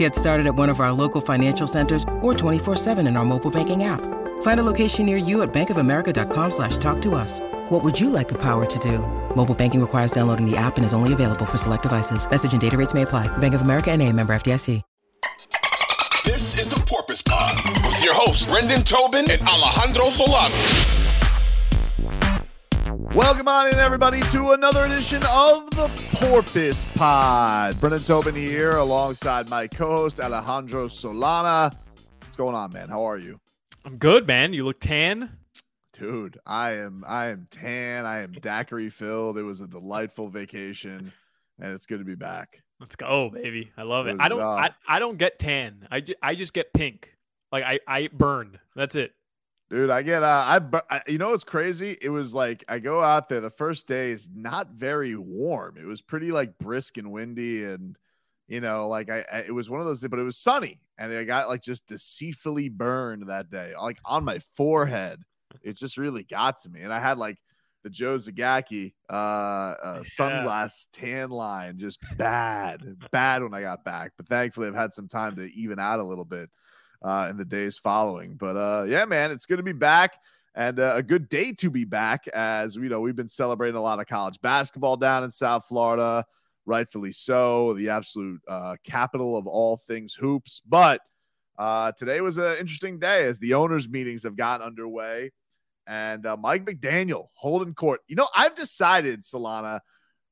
Get started at one of our local financial centers or 24-7 in our mobile banking app. Find a location near you at bankofamerica.com slash talk to us. What would you like the power to do? Mobile banking requires downloading the app and is only available for select devices. Message and data rates may apply. Bank of America and a member FDIC. This is the Porpoise Pod with your hosts, Brendan Tobin and Alejandro Solano. Welcome on in, everybody, to another edition of the Porpoise Pod. Brendan Tobin here alongside my co host, Alejandro Solana. What's going on, man? How are you? I'm good, man. You look tan. Dude, I am I am tan. I am daiquiri filled. It was a delightful vacation, and it's good to be back. Let's go, baby. I love it. it I don't uh, I, I don't get tan. I, ju- I just get pink. Like I, I burn. That's it. Dude, I get uh I, I you know what's crazy? It was like I go out there the first day is not very warm. It was pretty like brisk and windy and you know, like I, I it was one of those but it was sunny and I got like just deceitfully burned that day, like on my forehead. It just really got to me. And I had like the Joe Zagacki uh, uh yeah. sunglass tan line just bad, bad when I got back. But thankfully I've had some time to even out a little bit uh, in the days following. But uh, yeah, man, it's good to be back and uh, a good day to be back as you know we've been celebrating a lot of college basketball down in South Florida, rightfully so, the absolute uh, capital of all things hoops. But uh, today was an interesting day as the owners' meetings have gotten underway, and uh, Mike McDaniel holding court. You know, I've decided, Solana,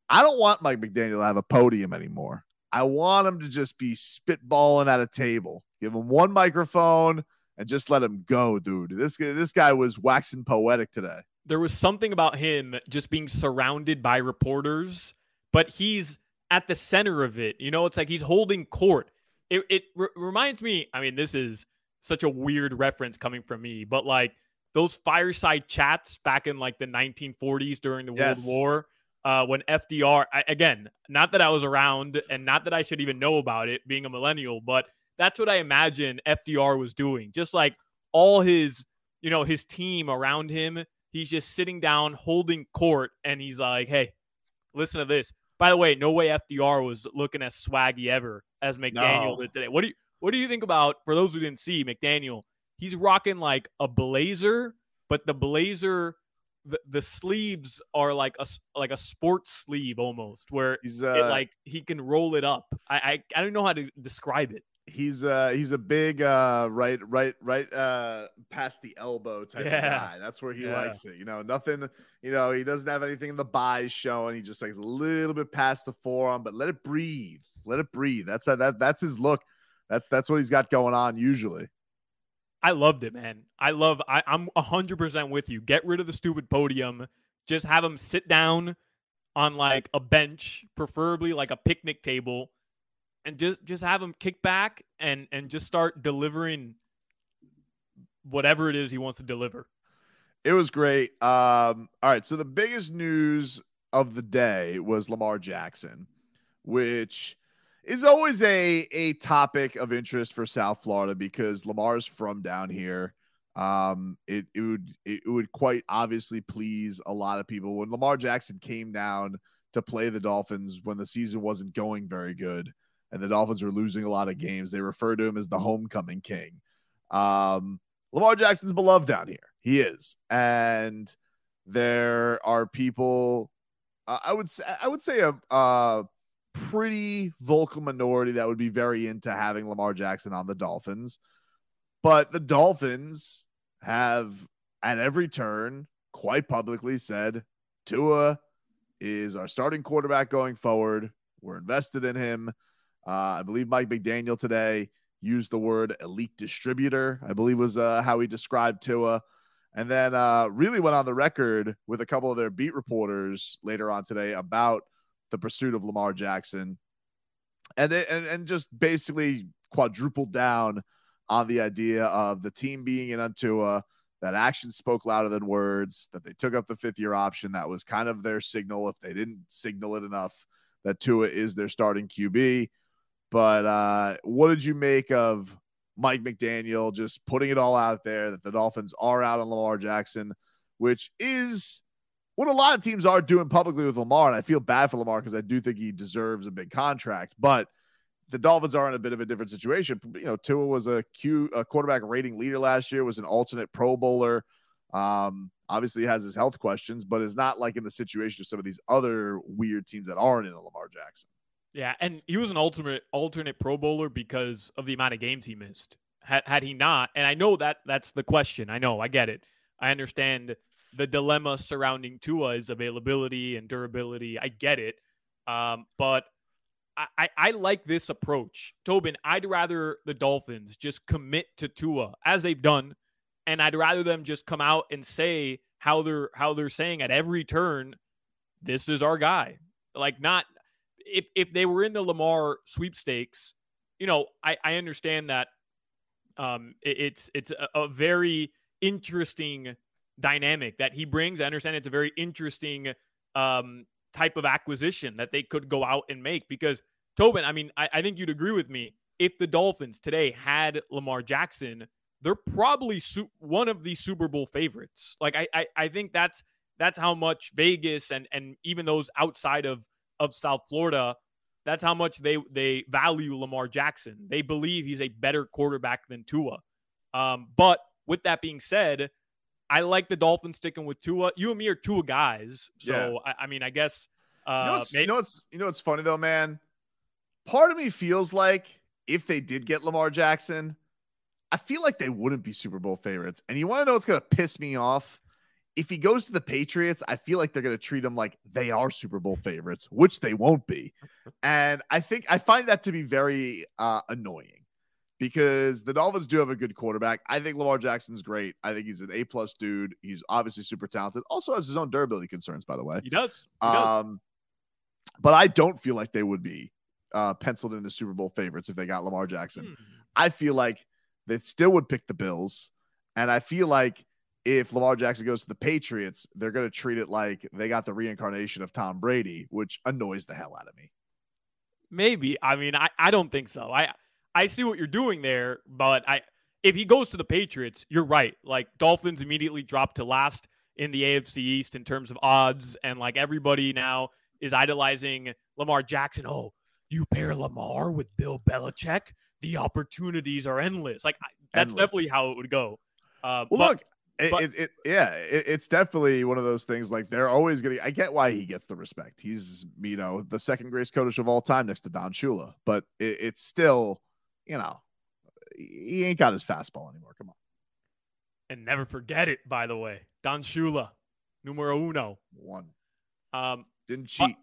I don't want Mike McDaniel to have a podium anymore. I want him to just be spitballing at a table. Give him one microphone and just let him go, dude. This this guy was waxing poetic today. There was something about him just being surrounded by reporters, but he's at the center of it. You know, it's like he's holding court. It it reminds me. I mean, this is such a weird reference coming from me, but like those fireside chats back in like the 1940s during the yes. World War uh, when FDR, I, again, not that I was around and not that I should even know about it being a millennial, but that's what I imagine FDR was doing. Just like all his, you know, his team around him, he's just sitting down holding court and he's like, hey, listen to this. By the way, no way FDR was looking as swaggy ever as McDaniel no. did today. What do you what do you think about for those who didn't see McDaniel? He's rocking like a blazer, but the blazer the, the sleeves are like a like a sports sleeve almost, where uh, it, like he can roll it up. I, I I don't know how to describe it. He's uh he's a big uh right right right uh past the elbow type yeah. of guy. That's where he yeah. likes it. You know, nothing. You know, he doesn't have anything in the buys showing. He just likes a little bit past the forearm, but let it breathe. Let it breathe. That's how, that that's his look. That's that's what he's got going on usually. I loved it, man. I love. I, I'm hundred percent with you. Get rid of the stupid podium. Just have him sit down on like a bench, preferably like a picnic table, and just just have him kick back and and just start delivering whatever it is he wants to deliver. It was great. Um, all right, so the biggest news of the day was Lamar Jackson, which is always a a topic of interest for South Florida because Lamar's from down here. Um, it it would it would quite obviously please a lot of people when Lamar Jackson came down to play the Dolphins when the season wasn't going very good and the Dolphins were losing a lot of games. They refer to him as the homecoming king. Um, Lamar Jackson's beloved down here. He is, and there are people. Uh, I would say I would say a. Uh, pretty vocal minority that would be very into having Lamar Jackson on the Dolphins. But the Dolphins have at every turn quite publicly said Tua is our starting quarterback going forward. We're invested in him. Uh, I believe Mike McDaniel today used the word elite distributor, I believe was uh, how he described Tua. And then uh, really went on the record with a couple of their beat reporters later on today about – the pursuit of Lamar Jackson. And, and and just basically quadrupled down on the idea of the team being in Untua, that action spoke louder than words, that they took up the fifth year option. That was kind of their signal. If they didn't signal it enough, that Tua is their starting QB. But uh, what did you make of Mike McDaniel just putting it all out there that the Dolphins are out on Lamar Jackson, which is what a lot of teams are doing publicly with Lamar. And I feel bad for Lamar because I do think he deserves a big contract. But the Dolphins are in a bit of a different situation. You know, Tua was a Q a quarterback rating leader last year, was an alternate Pro Bowler. Um, obviously has his health questions, but is not like in the situation of some of these other weird teams that aren't in a Lamar Jackson. Yeah, and he was an ultimate alternate Pro Bowler because of the amount of games he missed. Had had he not, and I know that that's the question. I know, I get it. I understand the dilemma surrounding Tua's availability and durability. I get it, um, but I, I like this approach. Tobin, I'd rather the Dolphins just commit to Tua as they've done, and I'd rather them just come out and say how they're how they're saying at every turn, this is our guy. Like not if if they were in the Lamar sweepstakes, you know, I, I understand that um it, it's it's a, a very interesting dynamic that he brings. I understand it's a very interesting um type of acquisition that they could go out and make because Tobin, I mean, I, I think you'd agree with me. If the Dolphins today had Lamar Jackson, they're probably su- one of the Super Bowl favorites. Like I, I, I think that's that's how much Vegas and and even those outside of of South Florida, that's how much they they value Lamar Jackson. They believe he's a better quarterback than Tua. Um, but with that being said, I like the Dolphins sticking with Tua. You and me are Tua guys, so yeah. I, I, mean, I guess. Uh, you, know what's, maybe- you know what's you know what's funny though, man. Part of me feels like if they did get Lamar Jackson, I feel like they wouldn't be Super Bowl favorites. And you want to know what's going to piss me off? If he goes to the Patriots, I feel like they're going to treat him like they are Super Bowl favorites, which they won't be. And I think I find that to be very uh, annoying because the Dolphins do have a good quarterback. I think Lamar Jackson's great. I think he's an A plus dude. He's obviously super talented. Also has his own durability concerns, by the way. He does. He um, does. but I don't feel like they would be uh, penciled into Super Bowl favorites if they got Lamar Jackson. Hmm. I feel like they still would pick the Bills, and I feel like if Lamar Jackson goes to the Patriots, they're going to treat it like they got the reincarnation of Tom Brady, which annoys the hell out of me. Maybe. I mean, I, I don't think so. I I see what you're doing there, but I if he goes to the Patriots, you're right. Like Dolphins immediately drop to last in the AFC East in terms of odds, and like everybody now is idolizing Lamar Jackson. Oh, you pair Lamar with Bill Belichick, the opportunities are endless. Like that's endless. definitely how it would go. Uh, well, but, look, it, but, it, it, yeah, it's definitely one of those things. Like they're always gonna. I get why he gets the respect. He's you know the second greatest coach of all time next to Don Shula, but it's still you know, he ain't got his fastball anymore. Come on. And never forget it, by the way. Don Shula, numero uno. One. Um, Didn't cheat.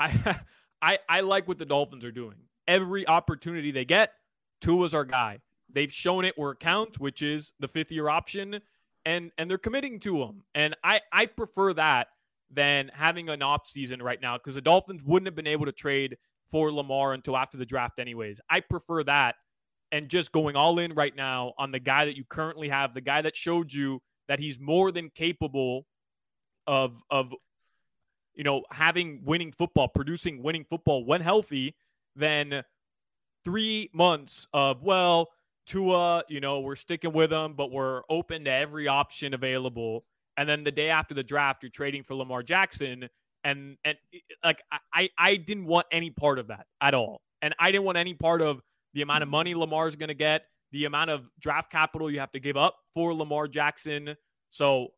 I, I, I like what the Dolphins are doing. Every opportunity they get, Tua's our guy. They've shown it where it counts, which is the fifth year option, and and they're committing to him. And I I prefer that than having an off season right now because the Dolphins wouldn't have been able to trade for Lamar until after the draft, anyways. I prefer that and just going all in right now on the guy that you currently have, the guy that showed you that he's more than capable of of you know having winning football, producing winning football when healthy, than three months of well, Tua, you know, we're sticking with him, but we're open to every option available. And then the day after the draft, you're trading for Lamar Jackson and and like I I didn't want any part of that at all, and I didn't want any part of the amount of money Lamar's going to get, the amount of draft capital you have to give up for Lamar Jackson. So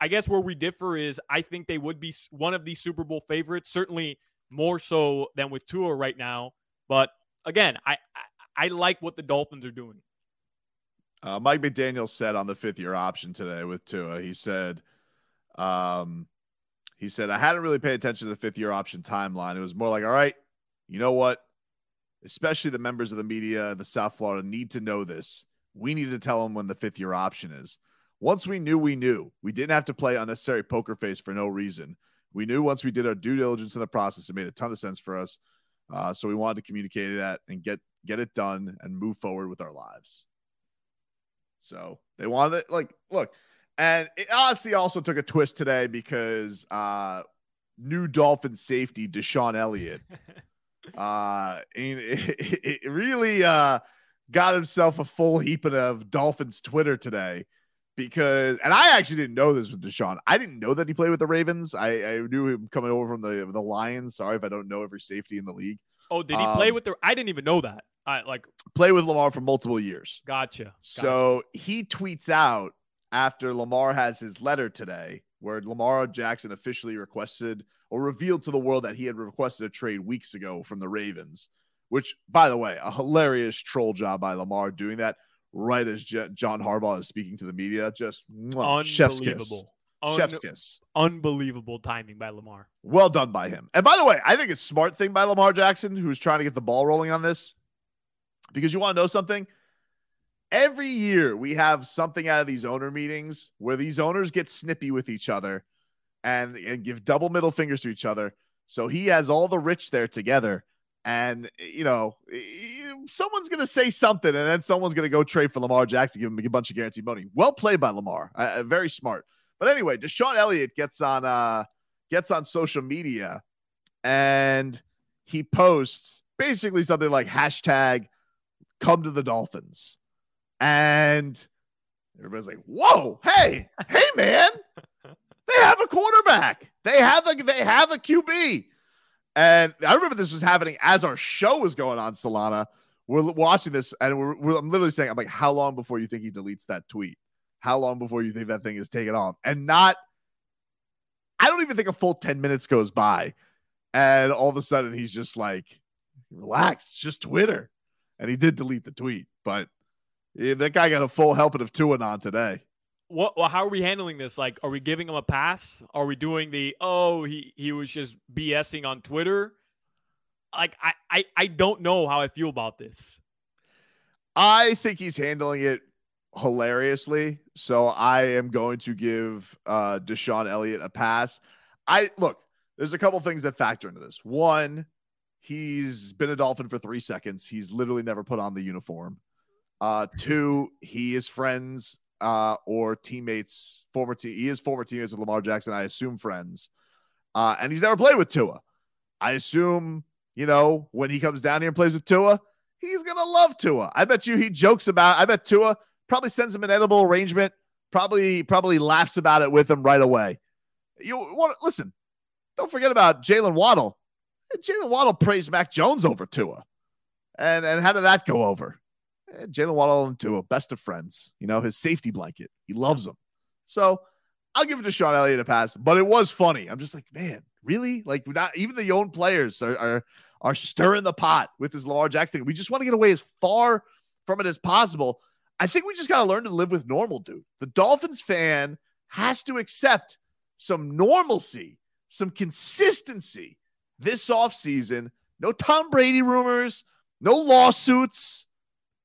I guess where we differ is I think they would be one of these Super Bowl favorites, certainly more so than with Tua right now. But again, I I, I like what the Dolphins are doing. Uh, Mike McDaniel said on the fifth year option today with Tua, he said, um, he said, I hadn't really paid attention to the fifth year option timeline. It was more like, all right, you know what? Especially the members of the media, the South Florida need to know this. We need to tell them when the fifth year option is. Once we knew, we knew. We didn't have to play unnecessary poker face for no reason. We knew once we did our due diligence in the process, it made a ton of sense for us. Uh, so we wanted to communicate that and get get it done, and move forward with our lives. So they wanted it. Like, look, and it honestly also took a twist today because uh new Dolphin safety DeShon Elliott uh it, it really uh got himself a full heap of Dolphins Twitter today because and I actually didn't know this with DeShon. I didn't know that he played with the Ravens. I, I knew him coming over from the the Lions. Sorry if I don't know every safety in the league. Oh, did he um, play with the I didn't even know that. I like play with Lamar for multiple years. Gotcha. gotcha. So he tweets out after Lamar has his letter today, where Lamar Jackson officially requested or revealed to the world that he had requested a trade weeks ago from the Ravens, which, by the way, a hilarious troll job by Lamar doing that right as J- John Harbaugh is speaking to the media. Just mwah, chef's kiss. Un- chef's kiss. Unbelievable timing by Lamar. Well done by him. And by the way, I think a smart thing by Lamar Jackson, who's trying to get the ball rolling on this, because you want to know something? Every year we have something out of these owner meetings where these owners get snippy with each other and, and give double middle fingers to each other. So he has all the rich there together. And, you know, someone's going to say something and then someone's going to go trade for Lamar Jackson, give him a bunch of guaranteed money. Well played by Lamar. Uh, very smart. But anyway, DeShon Elliott gets on uh gets on social media and he posts basically something like hashtag come to the Dolphins. And everybody's like, whoa, hey, hey, man. They have a quarterback. They have a they have a QB. And I remember this was happening as our show was going on, Solana. We're watching this, and we're, we're, I'm literally saying, I'm like, how long before you think he deletes that tweet? How long before you think that thing is taken off? And not, I don't even think a full 10 minutes goes by. And all of a sudden, he's just like, relax, it's just Twitter. And he did delete the tweet, but yeah, that guy got a full helping of Tuanon today. What? Well, how are we handling this? Like, are we giving him a pass? Are we doing the oh he he was just BSing on Twitter? Like, I I I don't know how I feel about this. I think he's handling it hilariously. So I am going to give uh DeShon Elliott a pass. I look, there's a couple things that factor into this. One, he's been a Dolphin for three seconds. He's literally never put on the uniform. Uh, two, he is friends uh, or teammates, former team. He is former teammates with Lamar Jackson. I assume friends. Uh, and he's never played with Tua. I assume, you know, when he comes down here and plays with Tua, he's gonna love Tua. I bet you he jokes about. I bet Tua probably sends him an edible arrangement. Probably, probably laughs about it with him right away. You want listen? Don't forget about Jaylen Waddle. Jaylen Waddle praised Mac Jones over Tua, and and how did that go over? Jalen Jaylen Waddle and Tua, best of friends. You know, his safety blanket. He loves them. So I'll give it to Sean Elliott a pass, but it was funny. I'm just like, man, really? Like, not even the own players are, are, are stirring the pot with this Lamar Jackson. We just want to get away as far from it as possible. I think we just got to learn to live with normal, dude. The Dolphins fan has to accept some normalcy, some consistency this offseason. No Tom Brady rumors, no lawsuits,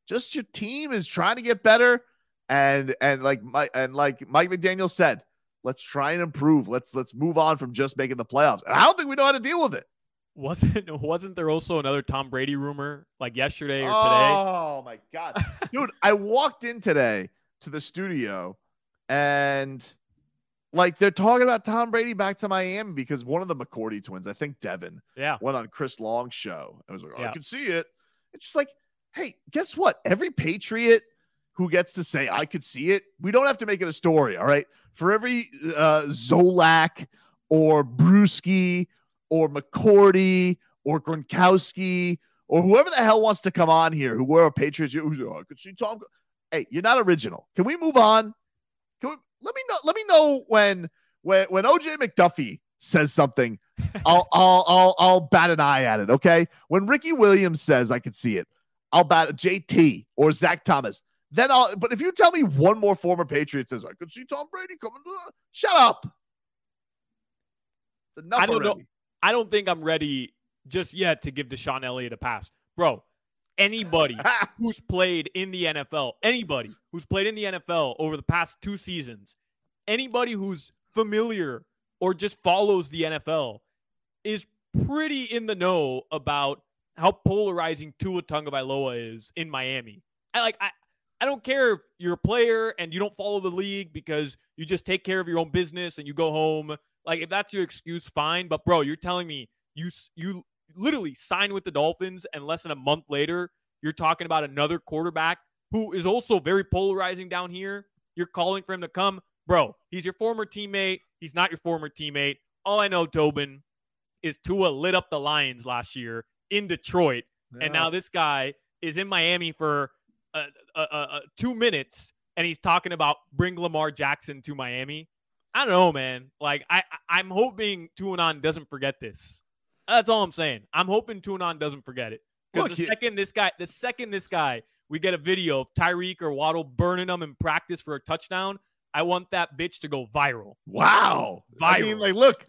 just your team is trying to get better. And and like Mike and like Mike McDaniel said, let's try and improve. Let's let's move on from just making the playoffs. And I don't think we know how to deal with it. Wasn't wasn't there also another Tom Brady rumor like yesterday or today? Oh my god. Dude, I walked in today to the studio and like they're talking about Tom Brady back to Miami because one of the McCourty twins, I think Devin, yeah, went on Chris Long's show. I was like, oh, yeah. I can see it. It's just like hey, guess what? Every Patriot who gets to say, I could see it, we don't have to make it a story. All right. For every uh, Zolak or Bruschi or McCourty or Gronkowski or whoever the hell wants to come on here who were a Patriots, who's, oh, I could see Tom. Hey, you're not original. Can we move on? Let me know. Let me know when when when OJ McDuffie says something. I'll I'll I'll I'll bat an eye at it. Okay. When Ricky Williams says I can see it, I'll bat JT or Zach Thomas. Then I'll, but if you tell me one more former Patriot says, I could see Tom Brady coming to, shut up. Enough I don't already. know. I don't think I'm ready just yet to give DeShon Elliott a pass. Bro, anybody who's played in the NFL, anybody who's played in the NFL over the past two seasons, anybody who's familiar or just follows the NFL is pretty in the know about how polarizing Tua Tagovailoa is in Miami. I like I I don't care if you're a player and you don't follow the league because you just take care of your own business and you go home. Like if that's your excuse, fine. But bro, you're telling me you you literally signed with the Dolphins and less than a month later you're talking about another quarterback who is also very polarizing down here. You're calling for him to come, bro. He's your former teammate. He's not your former teammate. All I know, Tobin, is Tua lit up the Lions last year in Detroit, yeah. and now this guy is in Miami for uh, uh, uh, two minutes, and he's talking about bring Lamar Jackson to Miami. I don't know, man. Like I, I'm hoping Tuanon doesn't forget this. That's all I'm saying. I'm hoping Tuanon doesn't forget it because the second this guy, the second this guy, we get a video of Tyreek or Waddle burning them in practice for a touchdown. I want that bitch to go viral. Wow, viral. I mean, like, look,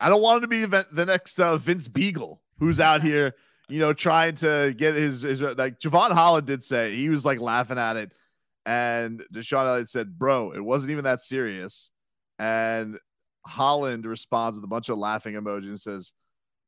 I don't want him to be the, next uh, Vince Biegel who's out here, you know, trying to get his, his like Jevon Holland did say he was like laughing at it, and DeShon Elliott said, "Bro, it wasn't even that serious," and Holland responds with a bunch of laughing emojis and says,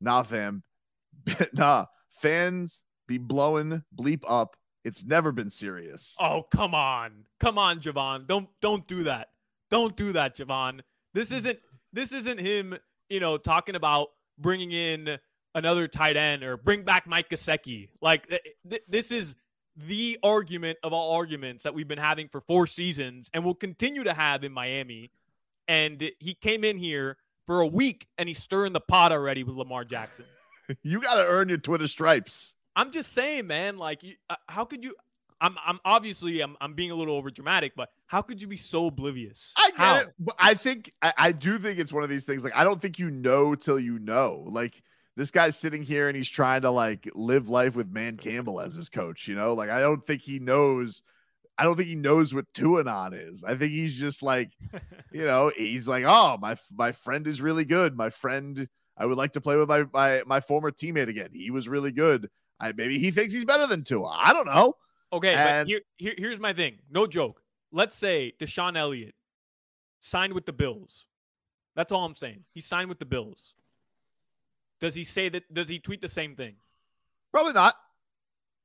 "Nah, fam, nah, fans be blowing bleep up. It's never been serious." Oh come on, come on, Jevon, don't don't do that, don't do that, Jevon. This mm. isn't this isn't him you know, talking about bringing in another tight end or bring back Mike Gesicki. Like th- th- this is the argument of all arguments that we've been having for four seasons and will continue to have in Miami. And he came in here for a week and he's stirring the pot already with Lamar Jackson. you got to earn your Twitter stripes. I'm just saying, man. Like, you, uh, how could you? I'm I'm obviously I'm I'm being a little over dramatic, but how could you be so oblivious? I get how? it. But I think I, I do think it's one of these things. Like I don't think you know till you know. Like this guy's sitting here and he's trying to like live life with Dan Campbell as his coach. You know, like I don't think he knows. I don't think he knows what Tuanon is. I think he's just like, you know, he's like, oh my my friend is really good. My friend, I would like to play with my my my former teammate again. He was really good. I maybe he thinks he's better than Tua. I don't know. Okay, and, but here, here, here's my thing. No joke. Let's say DeShon Elliott signed with the Bills. That's all I'm saying. He signed with the Bills. Does he say that? Does he tweet the same thing? Probably not.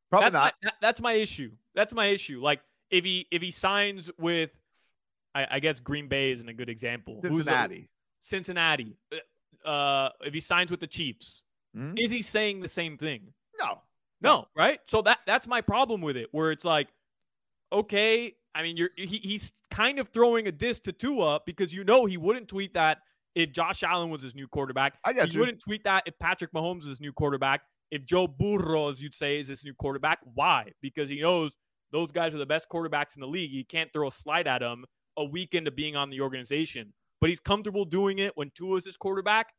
Probably that's not. My, that's my issue. That's my issue. Like if he if he signs with, I, I guess Green Bay isn't a good example. Cincinnati. Cincinnati. Uh, if he signs with the Chiefs, mm-hmm. is he saying the same thing? No. No, right? So that that's my problem with it, where it's like, okay, I mean, you're he, he's kind of throwing a diss to Tua because you know he wouldn't tweet that if Josh Allen was his new quarterback. I got he you. wouldn't tweet that if Patrick Mahomes is his new quarterback. If Joe Burrow, as you'd say, is his new quarterback. Why? Because he knows those guys are the best quarterbacks in the league. He can't throw a slide at them a week into being on the organization. But he's comfortable doing it when Tua is his quarterback.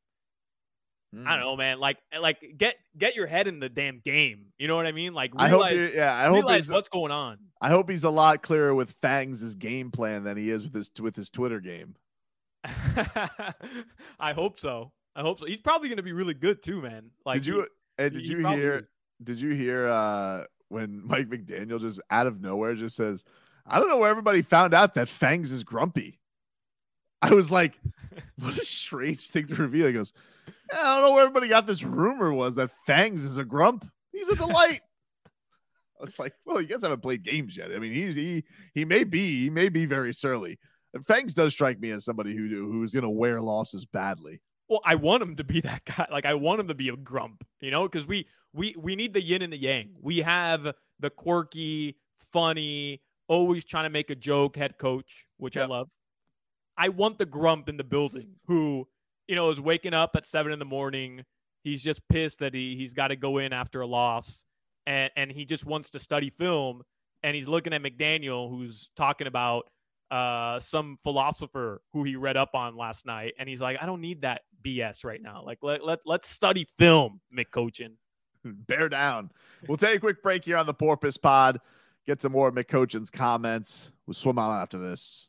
Mm. I don't know, man. Like, like get get your head in the damn game. You know what I mean? Like, realize, I hope, yeah, I hope he's what's going on. I hope he's a lot clearer with Fangs' game plan than he is with his with his Twitter game. I hope so. I hope so. He's probably going to be really good too, man. Like, did you he, and did you hear? Is. Did you hear uh when Mike McDaniel just out of nowhere just says, "I don't know where everybody found out that Fangs is grumpy." I was like, "What a strange thing to reveal." He goes, I don't know where everybody got this rumor was that Fangs is a grump. He's a delight. I was like, well, you guys haven't played games yet. I mean, he's he he may be he may be very surly. Fangs does strike me as somebody who who's going to wear losses badly. Well, I want him to be that guy. Like I want him to be a grump, you know, because we we we need the yin and the yang. We have the quirky, funny, always trying to make a joke head coach, which yep. I love. I want the grump in the building who you know, is waking up at seven in the morning. He's just pissed that he he's got to go in after a loss, and and he just wants to study film. And he's looking at McDaniel, who's talking about uh, some philosopher who he read up on last night, and he's like, I don't need that BS right now. Like let let let's study film, McCochin. Bear down. We'll take a quick break here on the Porpoise Pod. Get some more McCochin's comments. We'll swim on after this.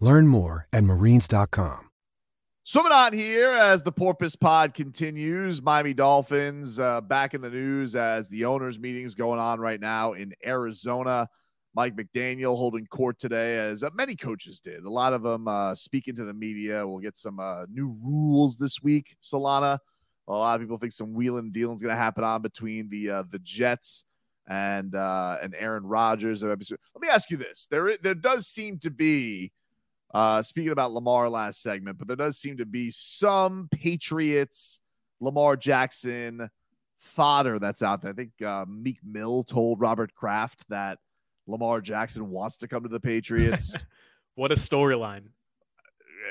Learn more at marines.com. Swimming on here as the Porpoise Pod continues. Miami Dolphins uh, back in the news as the owners' meetings going on right now in Arizona. Mike McDaniel holding court today, as uh, many coaches did. A lot of them uh, speaking to the media. We'll get some uh, new rules this week, Solana. A lot of people think some wheeling dealing is going to happen on between the uh, the Jets and uh, and Aaron Rodgers. Let me ask you this: there there does seem to be uh, speaking about Lamar last segment, but there does seem to be some Patriots, Lamar Jackson fodder that's out there. I think uh, Meek Mill told Robert Kraft that Lamar Jackson wants to come to the Patriots. what a storyline.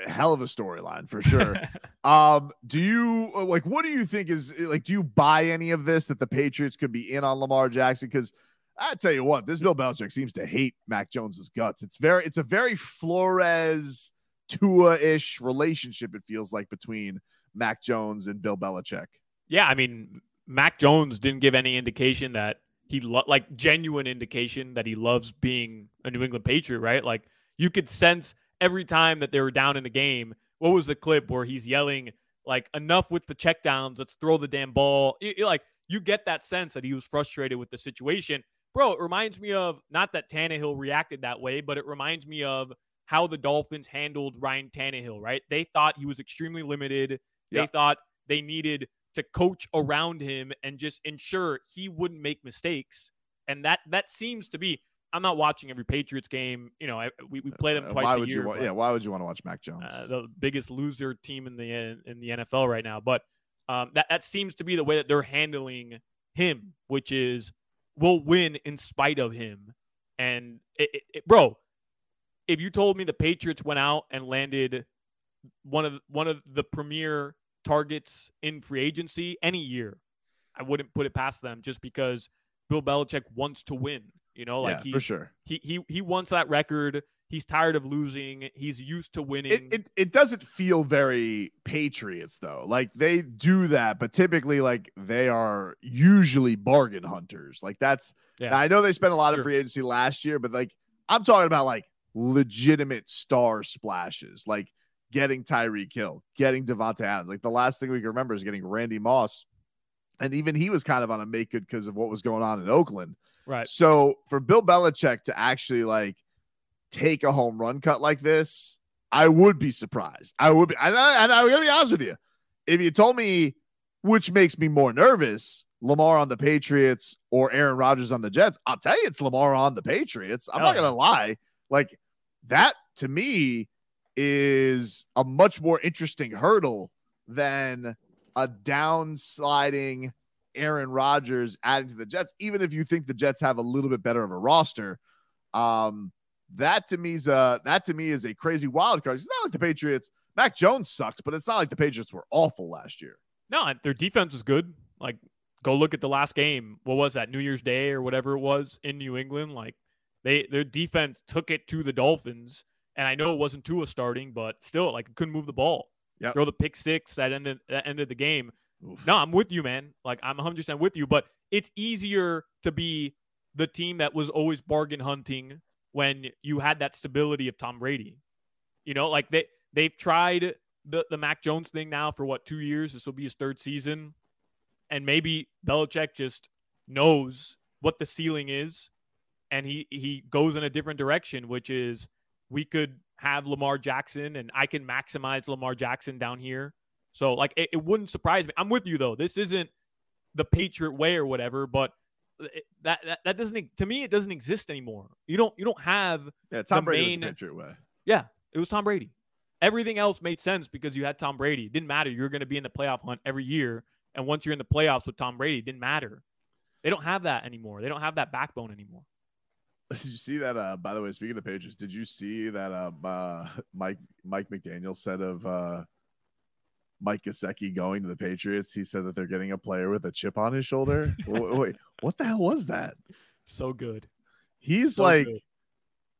Hell of a storyline for sure. um, do you like what do you think is like do you buy any of this that the Patriots could be in on Lamar Jackson? Because I tell you what, this Bill Belichick seems to hate Mac Jones's guts. It's very, it's a very Flores Tua ish relationship. It feels like between Mac Jones and Bill Belichick. Yeah, I mean, Mac Jones didn't give any indication that he lo- like genuine indication that he loves being a New England Patriot, right? Like you could sense every time that they were down in the game. What was the clip where he's yelling like enough with the checkdowns, let's throw the damn ball. It, it, like you get that sense that he was frustrated with the situation bro, it reminds me of not that Tannehill reacted that way, but it reminds me of how the Dolphins handled Ryan Tannehill, right? They thought he was extremely limited. They thought they needed to coach around him and just ensure he wouldn't make mistakes. And that that seems to be. I'm not watching every Patriots game. You know, I, we, we play them uh, twice why a would year. You wa- yeah, why would you want to watch Mac Jones? Uh, the biggest loser team in the in the NFL right now. But um, that that seems to be the way that they're handling him, which is will win in spite of him. And it, it, it, bro, if you told me the Patriots went out and landed one of one of the premier targets in free agency any year, I wouldn't put it past them just because Bill Belichick wants to win. You know, like yeah, he, for sure. He he he wants that record. He's tired of losing. He's used to winning. It, it, it doesn't feel very Patriots though. Like they do that, but typically like they are usually bargain hunters. Like that's yeah. I know they spent a lot sure. of free agency last year, but like I'm talking about like legitimate star splashes, like getting Tyreek Hill, getting Davante Adams. Like the last thing we can remember is getting Randy Moss. And even he was kind of on a make good because of what was going on in Oakland. Right. So for Bill Belichick to actually like take a home run cut like this, I would be surprised. I would be, and, I, and I'm gonna be honest with you. If you told me which makes me more nervous, Lamar on the Patriots or Aaron Rodgers on the Jets, I'll tell you it's Lamar on the Patriots. I'm oh, not gonna lie. Like that to me is a much more interesting hurdle than a downsliding Aaron Rodgers adding to the Jets, even if you think the Jets have a little bit better of a roster. Um, that to me is a that to me is a crazy wild card. It's not like the Patriots. Mac Jones sucked, but it's not like the Patriots were awful last year. No, their defense was good. Like, go look at the last game. What was that? New Year's Day or whatever it was in New England. Like, they their defense took it to the Dolphins, and I know it wasn't Tua starting, but still, like, couldn't move the ball. Yep. Throw the pick six that ended that ended the game. Oof. No, I'm with you, man. Like, I'm 100 percent with you. But it's easier to be the team that was always bargain hunting when you had that stability of Tom Brady. You know, like they they've tried the the Mac Jones thing now for what two years. This will be his third season, and maybe Belichick just knows what the ceiling is, and he he goes in a different direction, which is we could have Lamar Jackson and I can maximize Lamar Jackson down here. So like it, it wouldn't surprise me. I'm with you though. This isn't the Patriot way or whatever, but it, that, that that doesn't to me it doesn't exist anymore. You don't you don't have Yeah, Tom Brady main- was way. yeah, it was Tom Brady. Everything else made sense because you had Tom Brady. It didn't matter. You're going to be in the playoff hunt every year. And once you're in the playoffs with Tom Brady, it didn't matter. They don't have that anymore. They don't have that backbone anymore. Did you see that? Uh, by the way, speaking of the Patriots, did you see that? Uh, uh, Mike Mike McDaniel said of uh, Mike Gesicki going to the Patriots. He said that they're getting a player with a chip on his shoulder. wait, what the hell was that? So good. He's So like good.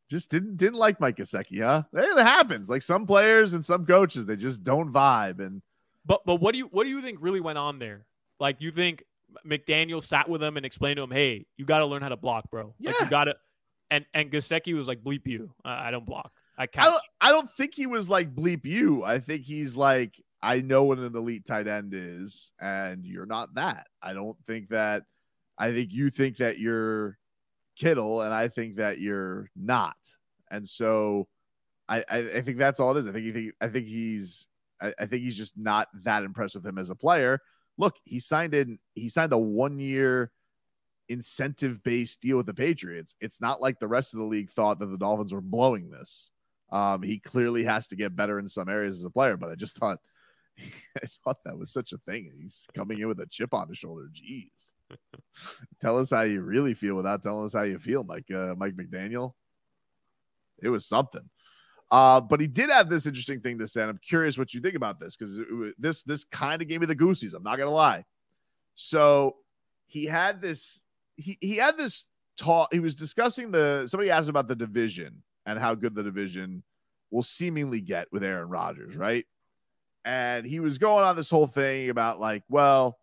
just didn't didn't like Mike Gesicki, huh? It happens. Like some players and some coaches, they just don't vibe. And But but what do you what do you think really went on there? Like you think McDaniel sat with him and explained to him, "Hey, you got to learn how to block, bro. Like Yeah. you got to." And and Gesicki was like, "Bleep you. I, I don't block. I I don't, I don't think he was like bleep you. I think he's like, I know what an elite tight end is, and you're not that. I don't think that. I think you think that you're Kittle, and I think that you're not. And so, I I, I think that's all it is. I think he think I think he's I, I think he's just not that impressed with him as a player. Look, he signed in. He signed a one year incentive based deal with the Patriots. It's not like the rest of the league thought that the Dolphins were blowing this. Um, he clearly has to get better in some areas as a player, but I just thought I thought that was such a thing. He's coming in with a chip on his shoulder. Jeez. Tell us how you really feel without telling us how you feel, Mike uh, Mike McDaniel. It was something. Uh, but he did have this interesting thing to say. And I'm curious what you think about this because this this kind of gave me the goosies. I'm not gonna lie. So he had this he he had this talk. He was discussing the somebody asked about the division and how good the division will seemingly get with Aaron Rodgers, right? And he was going on this whole thing about like, well,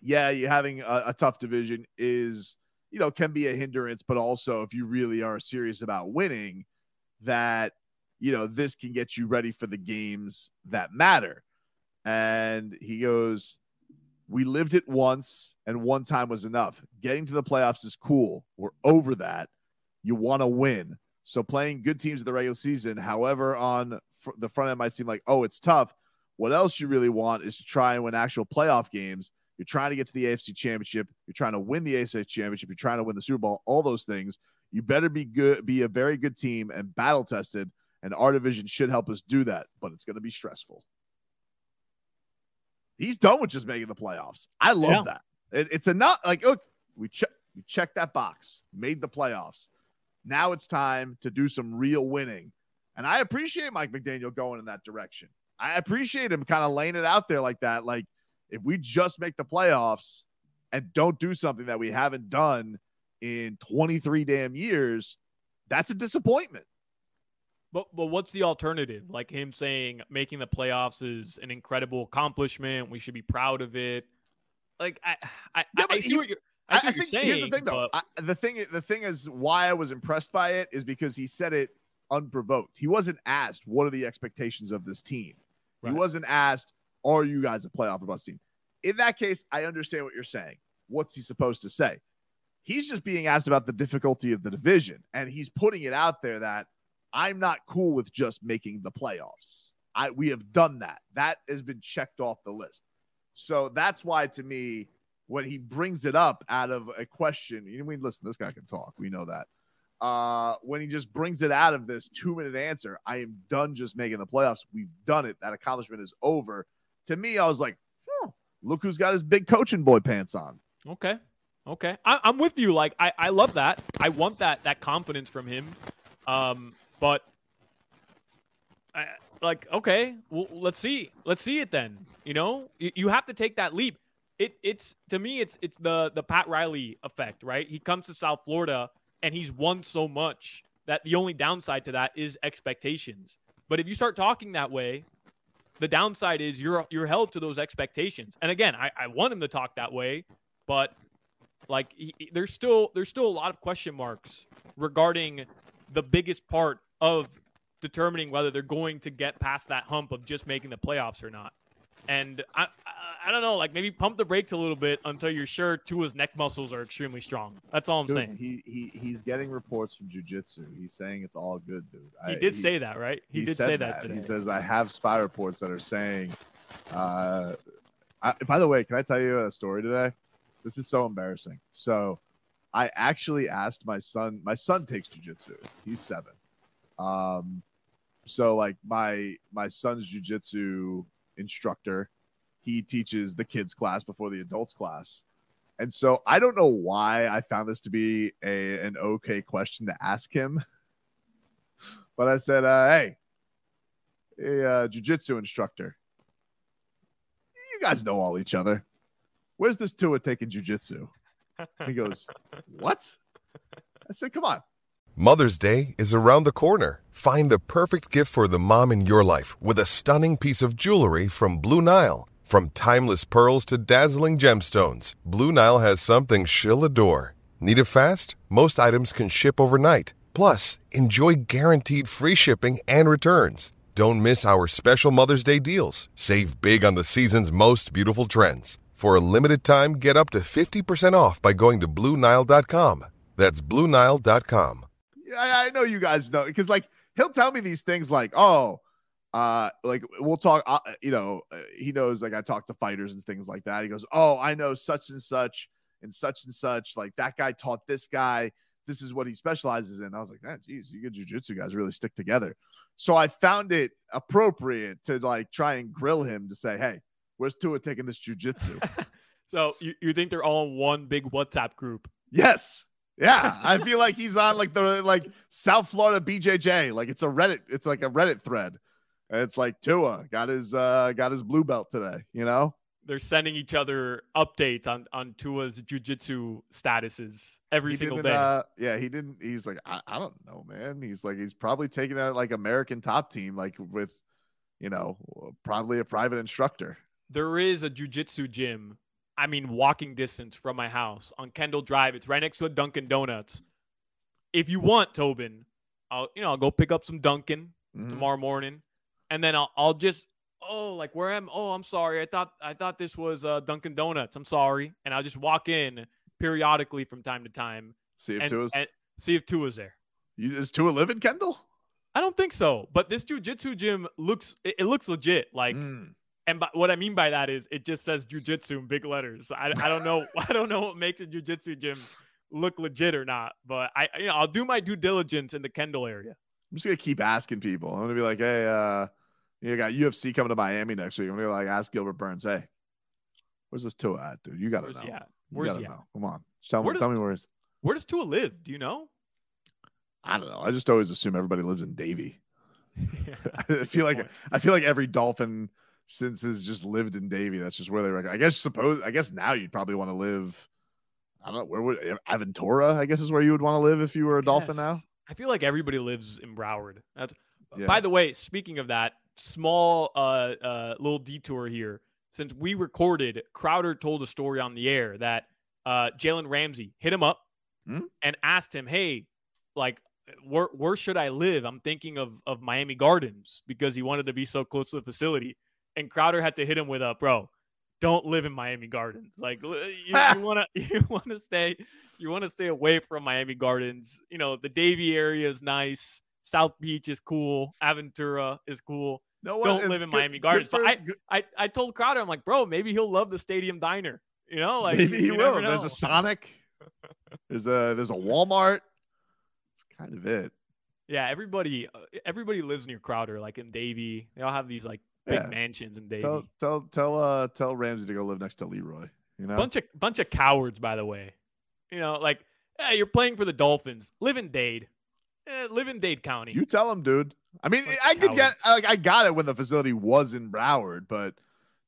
yeah, you having a, a tough division is you know can be a hindrance, but also if you really are serious about winning, that you know this can get you ready for the games that matter. And he goes, we lived it once and one time was enough. Getting to the playoffs is cool. We're over that. You want to win. So playing good teams in the regular season, however, on the front end might seem like, oh, it's tough. What else you really want is to try and win actual playoff games. You're trying to get to the AFC championship. You're trying to win the AFC championship. You're trying to win the Super Bowl, all those things. You better be good, be a very good team and battle tested. And our division should help us do that, but it's going to be stressful. He's done with just making the playoffs. I love Yeah. that. It, it's enough. Like, look, we check we checked that box, made the playoffs. Now it's time to do some real winning. And I appreciate Mike McDaniel going in that direction. I appreciate him kind of laying it out there like that. Like, if we just make the playoffs and don't do something that we haven't done in 23 damn years, that's a disappointment. But but what's the alternative? Like him saying making the playoffs is an incredible accomplishment. We should be proud of it. Like I I, Yeah, I, I see he- what you're I see what you're saying. here's the thing, though. but- I, the thing, the thing is, why I was impressed by it is because he said it unprovoked. He wasn't asked, "What are the expectations of this team?" Right. He wasn't asked, "Are you guys a playoff or bust team?" In that case, I understand what you're saying. What's he supposed to say? He's just being asked about the difficulty of the division, and he's putting it out there that I'm not cool with just making the playoffs. I we have done that. That has been checked off the list. So that's why, to me, when he brings it up out of a question, you know, we listen, this guy can talk. We know that. Uh, when he just brings it out of this two minute answer, I am done just making the playoffs. We've done it. That accomplishment is over. To me, I was like, look who's got his big coaching boy pants on. Okay. Okay. I, I'm with you. Like I, I love that. I want that that confidence from him. Um, but I, like, okay, well, let's see. Let's see it then. You know, you, you have to take that leap. It it's to me it's it's the the Pat Riley effect, right? He comes to South Florida and he's won so much that the only downside to that is expectations. But if you start talking that way, the downside is you're you're held to those expectations. And again, I, I want him to talk that way, but like he, he- there's still there's still a lot of question marks regarding the biggest part of determining whether they're going to get past that hump of just making the playoffs or not. And I, I don't know, like maybe pump the brakes a little bit until you're sure Tua's neck muscles are extremely strong. That's all I'm Dude, saying. he, he he's getting reports from jujitsu. He's saying it's all good, dude. He I- did say that, right? He, did say that, today. He says I have spy reports that are saying. Uh, I, by the way, can I tell you a story today? This is so embarrassing. So, I actually asked my son. My son takes jujitsu. He's seven. Um, so like my my son's jujitsu instructor, he teaches the kids class before the adults class. And so I don't know why I found this to be a an okay question to ask him. But I said, uh, hey, hey, uh, jujitsu instructor, you guys know all each other. Where's this Tua taking jujitsu? He goes, what? I said, come on. Mother's Day is around the corner. Find the perfect gift for the mom in your life with a stunning piece of jewelry from Blue Nile. From timeless pearls to dazzling gemstones, Blue Nile has something she'll adore. Need it fast? Most items can ship overnight. Plus, enjoy guaranteed free shipping and returns. Don't miss our special Mother's Day deals. Save big on the season's most beautiful trends. For a limited time, get up to 50% off by going to BlueNile.com. That's BlueNile.com. I, I know you guys know because like he'll tell me these things like, oh, uh, like we'll talk. Uh, you know, uh, he knows like I talk to fighters and things like that. He goes, oh, I know such and such and such and such. Like that guy taught this guy. This is what he specializes in. I was like, ah, geez, you good jujitsu guys really stick together. So I found it appropriate to like try and grill him to say, hey, where's Tua taking this jujitsu? So you, you think they're all in one big WhatsApp group? Yes. Yeah. I feel like he's on like the like South Florida BJJ. Like it's a Reddit, it's like a Reddit thread. It's like Tua got his uh got his blue belt today, you know? They're sending each other updates on on Tua's jujitsu statuses every He single day. Uh, yeah, he didn't. He's like, I, I don't know, man. He's like, he's probably taking out like American top team, like with, you know, probably a private instructor. there is a jujitsu gym. I mean, walking distance from my house on Kendall Drive. It's right next to a Dunkin' Donuts. If you want, Tobin, I'll you know I'll go pick up some Dunkin' Mhm. tomorrow morning, and then I'll I'll just oh like where am oh I'm sorry I thought I thought this was uh, Dunkin' Donuts. I'm sorry, and I'll just walk in periodically from time to time See if and, Tua's. and see if Tua's there. you, is Tua live in Kendall? I don't think so, but this jujitsu gym looks it, it looks legit. Like Mm. and by, what I mean by that is it just says jujitsu in big letters. I, I don't know I don't know what makes a jujitsu gym look legit or not, but I you know I'll do my due diligence in the Kendall area. I'm just gonna keep asking people. I'm gonna be like, hey, uh, you got UFC coming to Miami next week. I'm gonna like ask Gilbert Burns, hey, where's this Tua at, dude? You gotta Where's know. he at? You gotta he at? Come on, tell Where me, does- tell me where is. Where does Tua live? Do you know? I don't know. I just always assume everybody lives in Davie. I feel like I feel like every Dolphin since has just lived in Davie. That's just where they were. I guess suppose I guess now you'd probably want to live. I don't know where would Aventura. I guess is where you would want to live if you were a Dolphin now. I feel like everybody lives in Broward. That's Yeah. by the way, speaking of that, small uh uh little detour here. Since we recorded, Crowder told a story on the air that uh Jalen Ramsey hit him up Hmm? and asked him, Hey, like where where should I live? I'm thinking of of Miami Gardens because he wanted to be so close to the facility. And Crowder had to hit him with a bro, don't live in Miami Gardens. Like you, you wanna you wanna stay you want to stay away from Miami Gardens. You know, the Davie area is nice. South Beach is cool. Aventura is cool. No, what- Don't live in good- Miami Gardens. But I, I, I told Crowder, I'm like, bro, maybe he'll love the stadium diner. You know, like maybe he will. There's a Sonic. There's a there's a Walmart. It's kind of it. yeah. Everybody, uh, everybody lives near Crowder, like in Davie. They all have these like big Yeah. mansions in Davie. Tell tell tell uh tell Ramsey to go live next to Leroy. You know, Bunch of bunch of cowards, by the way. You know, like, hey, you're playing for the Dolphins. Live in Dade. Eh, live in Dade County. you tell him, dude. I mean, of I could get like I got it when the facility was in Broward, but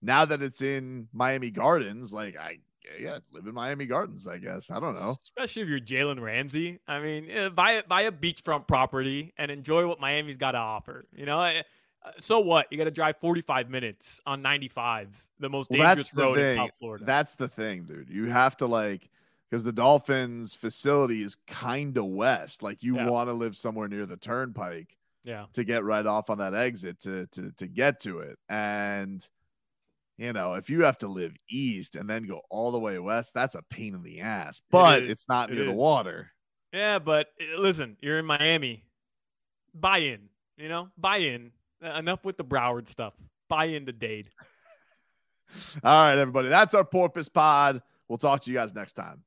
now that it's in Miami Gardens, like I yeah, live in Miami Gardens. I guess I don't know. Especially if you're Jalen Ramsey. I mean, eh, buy a, buy a beachfront property and enjoy what Miami's got to offer. You know, Eh, uh, so what? You got to drive 45 minutes on 95, the most dangerous road in. South Florida. That's the thing, dude. You have to like because the Dolphins facility is kind of west. Like you Yeah. want to live somewhere near the turnpike. Yeah. to get right off on that exit to to to get to it. And you know, if you have to live east and then go all the way west, that's a pain in the ass. But is. it's not It near the water. Yeah, but uh, listen, you're in Miami. Buy in, you know, buy in. Enough with the Broward stuff. Buy into Dade. All right, everybody. That's our porpoise pod. We'll talk to you guys next time.